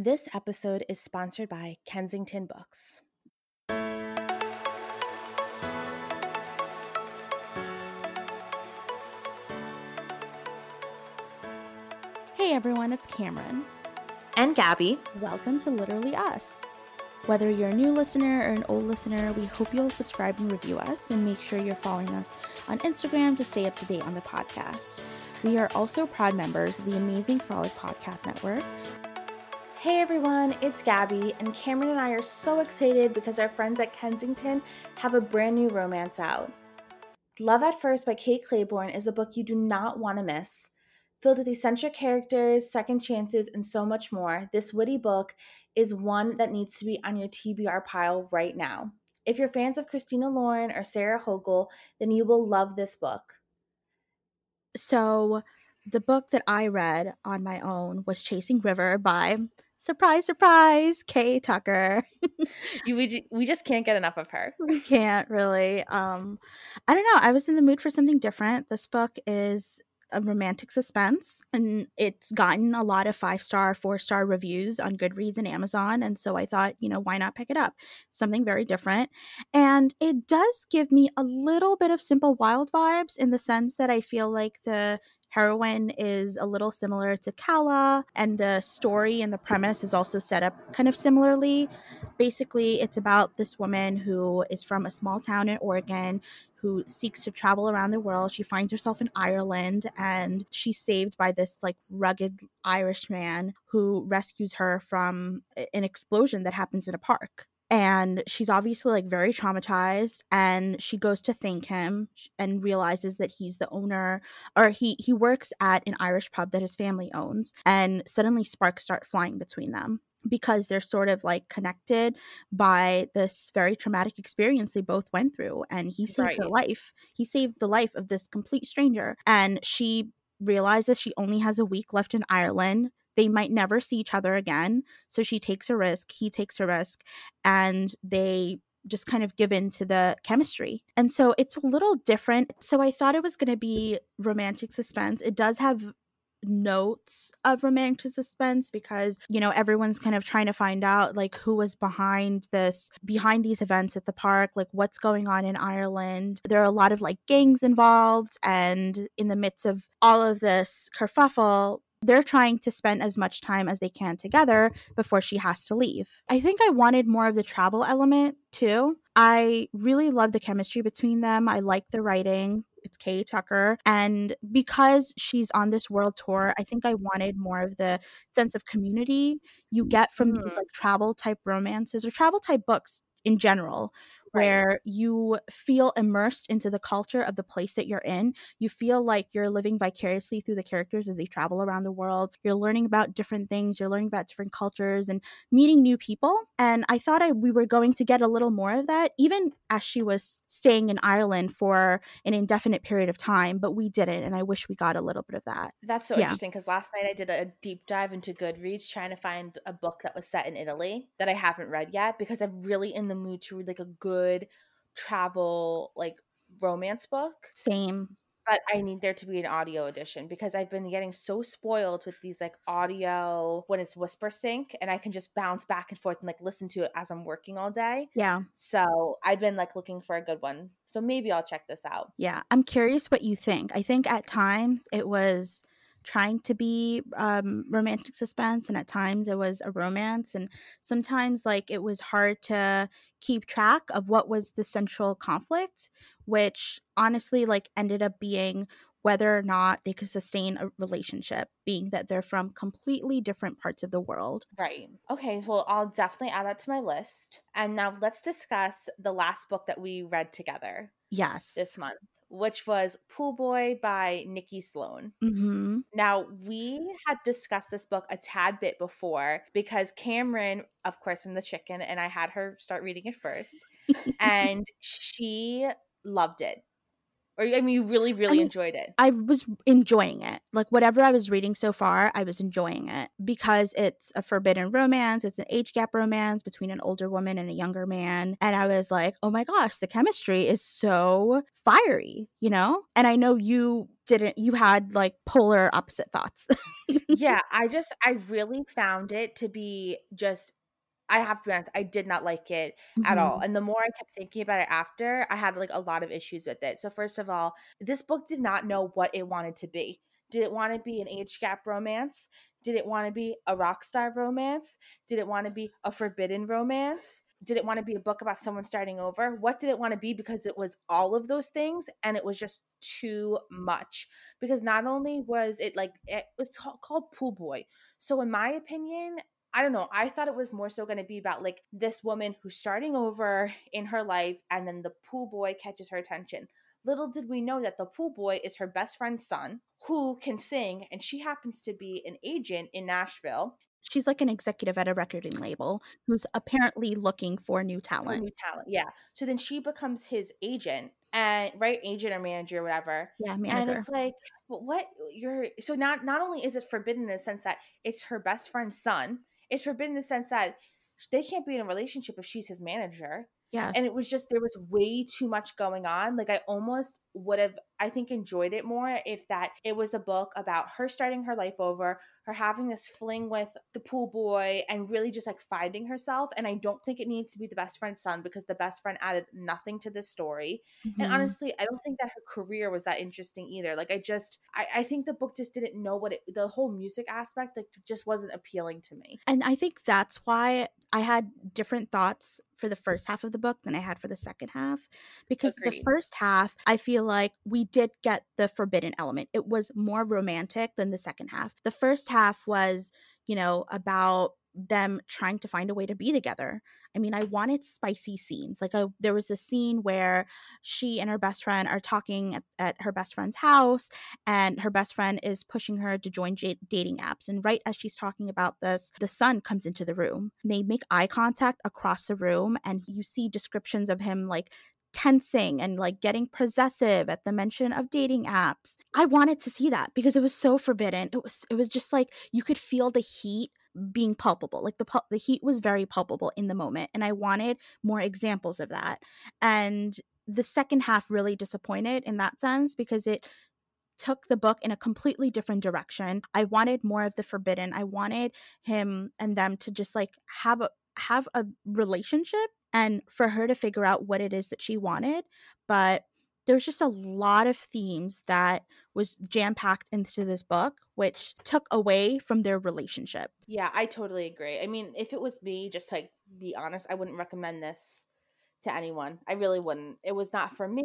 This episode is sponsored by Kensington Books. Hey everyone, it's Kamrun. And Gabi. Welcome to Literally Us. Whether you're a new listener or an old listener, we hope you'll subscribe and review us and make sure you're following us on Instagram to stay up to date on the podcast. We are also proud members of the amazing Frolic Podcast Network. Hey everyone, it's Gabi, and Kamrun and I are so excited because our friends at Kensington have a brand new romance out. Love at First by Kate Clayborn is a book you do not want to miss. Filled with eccentric characters, second chances, and so much more, this witty book is one that needs to be on your TBR pile right now. If you're fans of Christina Lauren or Sarah Hogle, then you will love this book. So, the book that I read on my own was Chasing River by surprise, surprise, K.A. Tucker. you, we, we just can't get enough of her. We can't really. Um, I don't know. I was in the mood for something different. This book is a romantic suspense and it's gotten a lot of five star four star reviews on goodreads and amazon and so i thought you know why not pick it up something very different and it does give me a little bit of simple wild vibes in the sense that i feel like the heroine is a little similar to Calla, and the story and the premise is also set up kind of similarly. Basically, it's about this woman who is from a small town in Oregon who seeks to travel around the world. She finds herself in Ireland and she's saved by this like rugged Irish man who rescues her from an explosion that happens in a park and she's obviously like very traumatized and she goes to thank him and realizes that he's the owner or he he works at an Irish pub that his family owns and suddenly sparks start flying between them because they're sort of like connected by this very traumatic experience they both went through and he saved right. her life he saved the life of this complete stranger and she realizes she only has a week left in Ireland they might never see each other again so she takes a risk he takes a risk and they just kind of give in to the chemistry. And so it's a little different. So I thought it was going to be romantic suspense. It does have notes of romantic suspense because you know everyone's kind of trying to find out like who was behind this behind these events at the park like what's going on in Ireland there are a lot of like gangs involved and in the midst of all of this kerfuffle they're trying to spend as much time as they can together before she has to leave. I think I wanted more of the travel element too. I really love the chemistry between them. I like the writing. It's K.A. Tucker. And because she's on this world tour, I think I wanted more of the sense of community you get from mm-hmm. these like travel type romances or travel type books in general where you feel immersed into the culture of the place that you're in. You feel like you're living vicariously through the characters as they travel around the world. You're learning about different things, you're learning about different cultures and meeting new people. And I thought I, we were going to get a little more of that, even as she was staying in Ireland for an indefinite period of time, but we didn't. And I wish we got a little bit of that. That's so yeah. interesting because last night I did a deep dive into Goodreads trying to find a book that was set in Italy that I haven't read yet because I'm really in the mood to read like a good good travel like romance book. Same. But I need there to be an audio edition because I've been getting so spoiled with these like audio when it's Whispersync and I can just bounce back and forth and like listen to it as I'm working all day. Yeah. So I've been like looking for a good one. So maybe I'll check this out. Yeah. I'm curious what you think. I think at times it was trying to be um, romantic suspense and at times it was a romance and sometimes like it was hard to keep track of what was the central conflict which honestly like ended up being whether or not they could sustain a relationship being that they're from completely different parts of the world. Right. Okay well i'll definitely add that to my list. And now let's discuss the last book that we read together yes. this month which was Pool Boy by Nikki Sloane. Mm-hmm. Now, we had discussed this book a tad bit before because Kamrun, of course, I'm the chicken, and I had her start reading it first. and she loved it. Or I mean, you really, really I mean, enjoyed it. I was enjoying it. Like whatever I was reading so far, I was enjoying it because it's a forbidden romance. It's an age gap romance between an older woman and a younger man, and I was like, oh my gosh, the chemistry is so fiery, you know. And I know you didn't. You had like polar opposite thoughts. yeah, I just I really found it to be just I have to be honest, I did not like it at all. Mhm. And the more I kept thinking about it after, I had like a lot of issues with it. So first of all, this book did not know what it wanted to be. Did it want to be an age gap romance? Did it want to be a rock star romance? Did it want to be a forbidden romance? Did it want to be a book about someone starting over? What did it want to be? Because it was all of those things and it was just too much. Because not only was it like, it was called Pool Boy. So, in my opinion, I don't know. I thought it was more so going to be about like this woman who's starting over in her life and then the pool boy catches her attention. Little did we know that the pool boy is her best friend's son who can sing and she happens to be an agent in Nashville. She's like an executive at a recording label who's apparently looking for new talent. new talent. Yeah. So then she becomes his agent and right agent or manager or whatever. Yeah, manager. And it's like, what you're so not not only is it forbidden in the sense that it's her best friend's son, it's forbidden in the sense that they can't be in a relationship if she's his manager. Yeah. And it was just there was way too much going on. Like I almost would have I think enjoyed it more if that it was a book about her starting her life over, her having this fling with the pool boy and really just like finding herself. And I don't think it needs to be the best friend's son because the best friend added nothing to this story. And Mhm. honestly, I don't think that her career was that interesting either. Like I just I, I think the book just didn't know what it the whole music aspect like just wasn't appealing to me. And I think that's why I had different thoughts for the mm. first half of the book than I had for the second half. Because the first half, I feel like we did get the forbidden element. It was more romantic than the second half. The first half was, you know, about them trying to find a way to be together. I mean, I wanted spicy scenes. Like, a, there was a scene where she and her best friend are talking at, at her best friend's house, and her best friend is pushing her to join j- dating apps. And right as she's talking about this, the son comes into the room. They make eye contact across the room, and you see descriptions of him like tensing and like getting possessive at the mention of dating apps. I wanted to see that because it was so forbidden. It was it was just like you could feel the heat being palpable. Like the the heat was very palpable in the moment and I wanted more examples of that. And the second half really disappointed in that sense because it took the book in a completely different direction. I wanted more of the forbidden. I wanted him and them to just like have a have a relationship and for her to figure out what it is that she wanted, but there's just a lot of themes that was jam packed into this book which took away from their relationship. Yeah, I totally agree. I mean, if it was me, just like be honest, I wouldn't recommend this to anyone. I really wouldn't. It was not for me.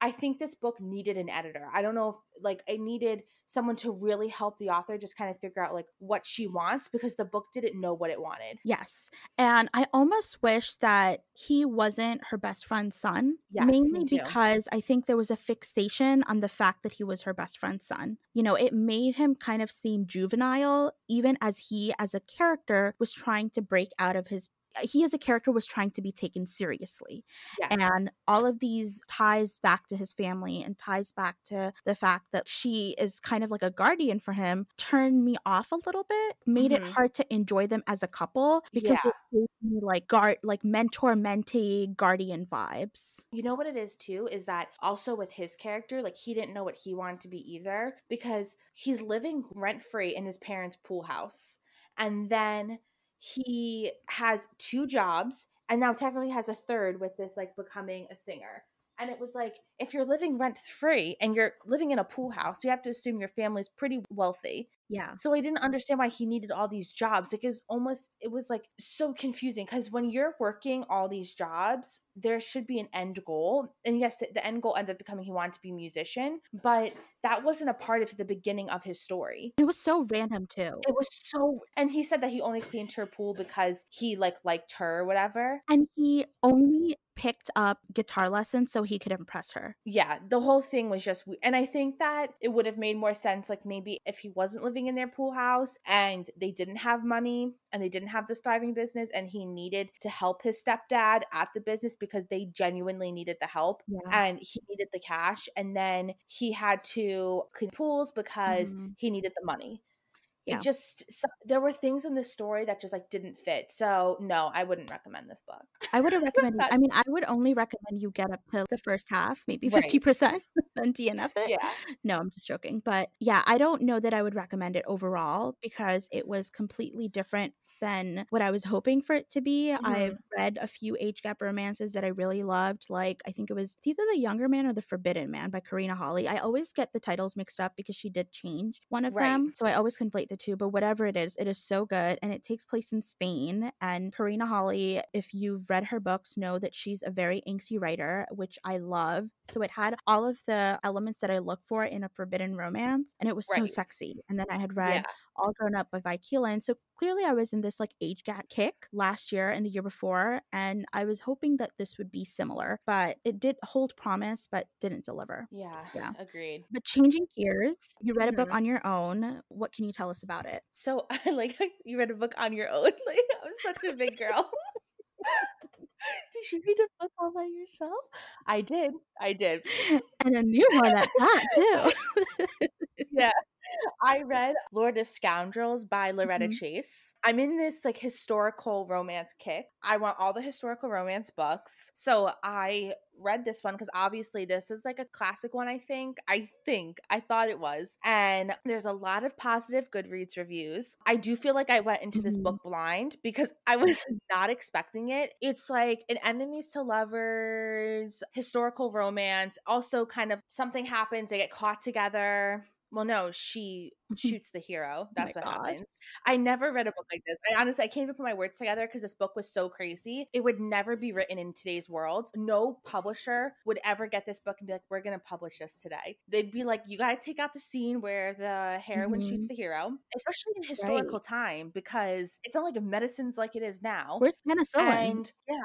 I think this book needed an editor. I don't know if like I needed someone to really help the author just kind of figure out like what she wants because the book didn't know what it wanted. Yes. And I almost wish that he wasn't her best friend's son. Yes, mainly because I think there was a fixation on the fact that he was her best friend's son. You know, it made him kind of seem juvenile, even as he, as a character, was trying to break out of his. He, as a character, was trying to be taken seriously. Yes. And all of these ties back to his family and ties back to the fact that she is kind of like a guardian for him turned me off a little bit, made Mhm. it hard to enjoy them as a couple because Yeah. it gave me like guard like mentor mentee guardian vibes. You know what it is too is that also with his character, like he didn't know what he wanted to be either because he's living rent free in his parents' pool house. And then he has two jobs and now technically has a third with this like becoming a singer. And it was like, if you're living rent free and you're living in a pool house, you have to assume your family's pretty wealthy. Yeah. So I didn't understand why he needed all these jobs. Like it was almost it was like so confusing because when you're working all these jobs, there should be an end goal. And yes, the, the end goal ended up becoming he wanted to be a musician, but that wasn't a part of the beginning of his story. It was so random too. It was so and he said that he only cleaned her pool because he like liked her or whatever. And he only picked up guitar lessons so he could impress her. Yeah, the whole thing was just we- and I think that it would have made more sense like maybe if he wasn't living in their pool house and they didn't have money and they didn't have this thriving business and he needed to help his stepdad at the business because they genuinely needed the help Yeah. and he needed the cash and then he had to clean pools because Mhm. he needed the money. Yeah. it just so, there were things in the story that just like didn't fit. So no, I wouldn't recommend this book. I would have recommended. I mean, I would only recommend you get up to the first half, maybe fifty percent, then DNF it. Yeah. No, I'm just joking. But yeah, I don't know that I would recommend it overall because it was completely different than what I was hoping for it to be. Mm-hmm. I've read a few age gap romances that I really loved. Like I think it was either The Younger Man or The Forbidden Man by Karina Halle. I always get the titles mixed up because she did change one of right. them. So I always conflate the two. But whatever it is, it is so good. And it takes place in Spain. And Karina Halle, if you've read her books, know that she's a very angsty writer, which I love. So it had all of the elements that I look for in a forbidden romance. And it was right. so sexy. And then I had read yeah. All Grown Up by Vi Keeland. So clearly I was in this like age gap kick last year and the year before, and I was hoping that this would be similar, but it did hold promise, but didn't deliver. Yeah, yeah, agreed. But changing gears, you read a book mm-hmm. on your own. What can you tell us about it? So I like you read a book on your own. Like I was such a big girl. did you read a book all by yourself? I did. I did. And a new one at that, too. yeah. I read Lord of Scoundrels by Loretta mm-hmm. Chase. I'm in this like historical romance kick. I want all the historical romance books. So I read this one because obviously this is like a classic one, I think. I think. I thought it was. And there's a lot of positive Goodreads reviews. I do feel like I went into this mm-hmm. book blind because I was not expecting it. It's like an enemies to lovers, historical romance, also kind of something happens, they get caught together well, no, she shoots the hero. Oh That's oh what gosh. happens. I never read a book like this. I honestly, I can't even put my words together because this book was so crazy. It would never be written in today's world. No publisher would ever get this book and be like, "We're going to publish this today." They'd be like, "You got to take out the scene where the heroine mm-hmm. shoots the hero," especially in historical right. time because it's not like a medicine's like it is now. Where's penicillin? And yeah,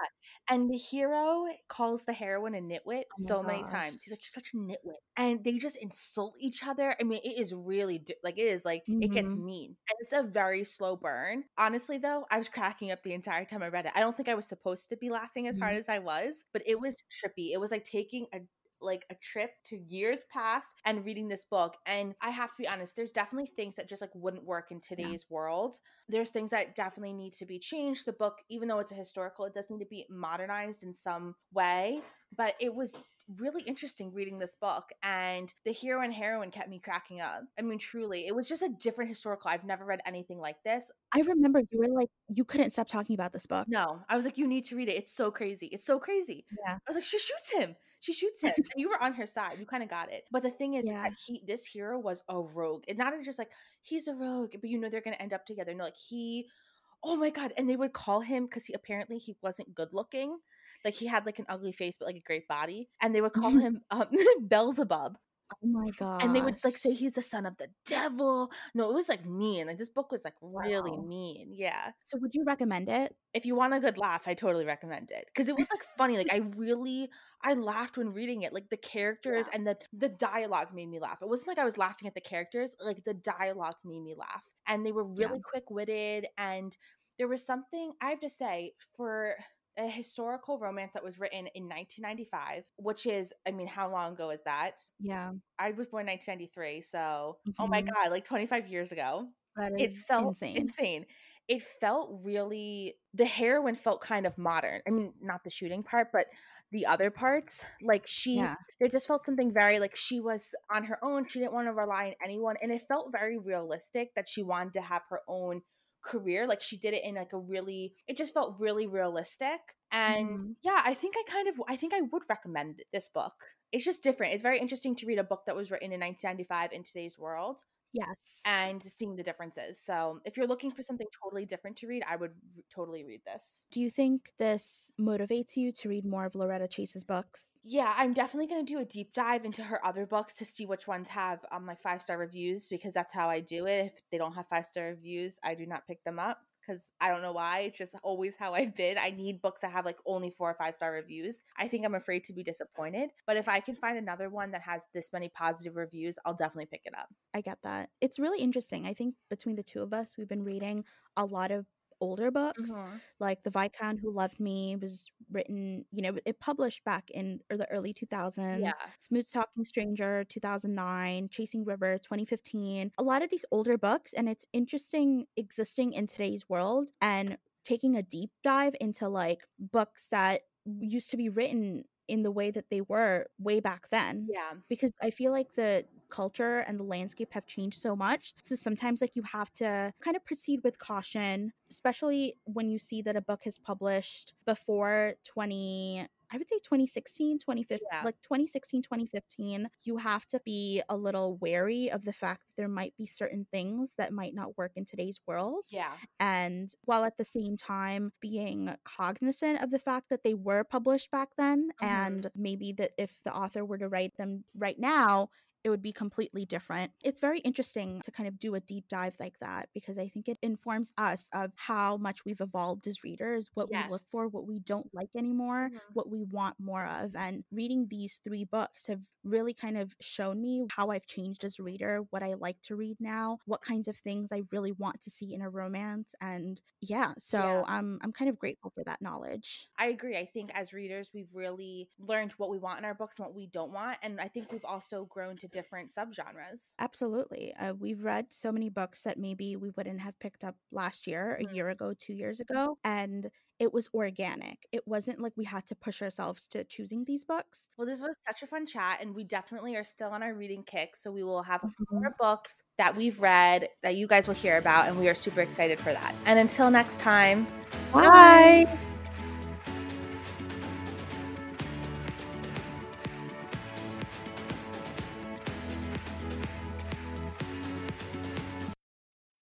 and the hero calls the heroine a nitwit oh so gosh. many times. He's like, "You're such a nitwit," and they just insult each other. I mean, it is really like is like mm-hmm. it gets mm-hmm. mean and it's a very slow burn honestly though i was cracking up the entire time i read it i don't think i was supposed to be laughing as mm-hmm. hard as i was but it was trippy it was like taking a like a trip to years past and reading this book and i have to be honest there's definitely things that just like wouldn't work in today's yeah. world. There's things that definitely need to be changed. The book even though it's a historical it does need to be modernized in some way but it was really interesting reading this book and the hero and heroine kept me cracking up. I mean truly it was just a different historical i've never read anything like this. I remember you were like you couldn't stop talking about this book. No i was like you need to read it. It's so crazy. It's so crazy. Yeah. I was like she shoots him she shoots him and you were on her side you kind of got it. But the thing is yeah. that he this hero was a rogue and not just like he's a rogue but you know they're gonna end up together no like he oh my god and they would call him because he apparently he wasn't good looking. Like he had like an ugly face but like a great body and they would call him um, beelzebub Oh my god! And they would like say he's the son of the devil. No, it was like mean. Like this book was like really wow. mean. Yeah. So would you recommend it? If you want a good laugh, I totally recommend it because it was like funny. Like I really, I laughed when reading it. Like the characters yeah. and the the dialogue made me laugh. It wasn't like I was laughing at the characters. Like the dialogue made me laugh, and they were really yeah. quick witted. And there was something I have to say for a historical romance that was written in 1995, which is, I mean, how long ago is that? Yeah. I was born 1993. So, mm-hmm. oh my mm-hmm. God, like 25 years ago. That is it felt insane. insane. It felt really, the heroine felt kind of modern. I mean, not the shooting part, but the other parts. Like she, yeah. there just felt something very like she was on her own. She didn't want to rely on anyone. And it felt very realistic that she wanted to have her own career like she did it in like a really it just felt really realistic and mm. yeah i think i kind of i think i would recommend this book it's just different it's very interesting to read a book that was written in 1995 in today's world Yes. And seeing the differences. So, if you're looking for something totally different to read, I would r- totally read this. Do you think this motivates you to read more of Loretta Chase's books? Yeah, I'm definitely going to do a deep dive into her other books to see which ones have um like five star reviews because that's how I do it. If they don't have five star reviews, I do not pick them up because I don't know why. It's just always how I've been. I need books that have like only four or five star reviews. I think I'm afraid to be disappointed. But if I can find another one that has this many positive reviews, I'll definitely pick it up. I get that. It's really interesting. I think between the two of us, we've been reading a lot of older books, mm-hmm. like The Viscount Who Loved Me was written, you know, it published back in the early 2000s. Yeah. Smooth Talking Stranger 2009, Chasing River 2015. A lot of these older books and it's interesting existing in today's world and taking a deep dive into like books that used to be written in the way that they were way back then. Yeah. Because I feel like the culture and the landscape have changed so much. So sometimes like you have to kind of proceed with caution, especially when you see that a book has published before 20 I would say 2016, 2015, yeah. like 2016, 2015, you have to be a little wary of the fact that there might be certain things that might not work in today's world. Yeah. And while at the same time being cognizant of the fact that they were published back then mm-hmm. and maybe that if the author were to write them right now, it would be completely different. It's very interesting to kind of do a deep dive like that because I think it informs us of how much we've evolved as readers, what yes. we look for, what we don't like anymore, mm-hmm. what we want more of. And reading these three books have really kind of shown me how I've changed as a reader, what I like to read now, what kinds of things I really want to see in a romance. And yeah, so yeah. I'm I'm kind of grateful for that knowledge. I agree. I think as readers, we've really learned what we want in our books and what we don't want. And I think we've also grown to different subgenres. Absolutely. Uh, we've read so many books that maybe we wouldn't have picked up last year, mm-hmm. a year ago, two years ago. And it was organic. It wasn't like we had to push ourselves to choosing these books. Well, this was such a fun chat, and we definitely are still on our reading kick. So we will have mm-hmm. more books that we've read that you guys will hear about, and we are super excited for that. And until next time, bye. bye.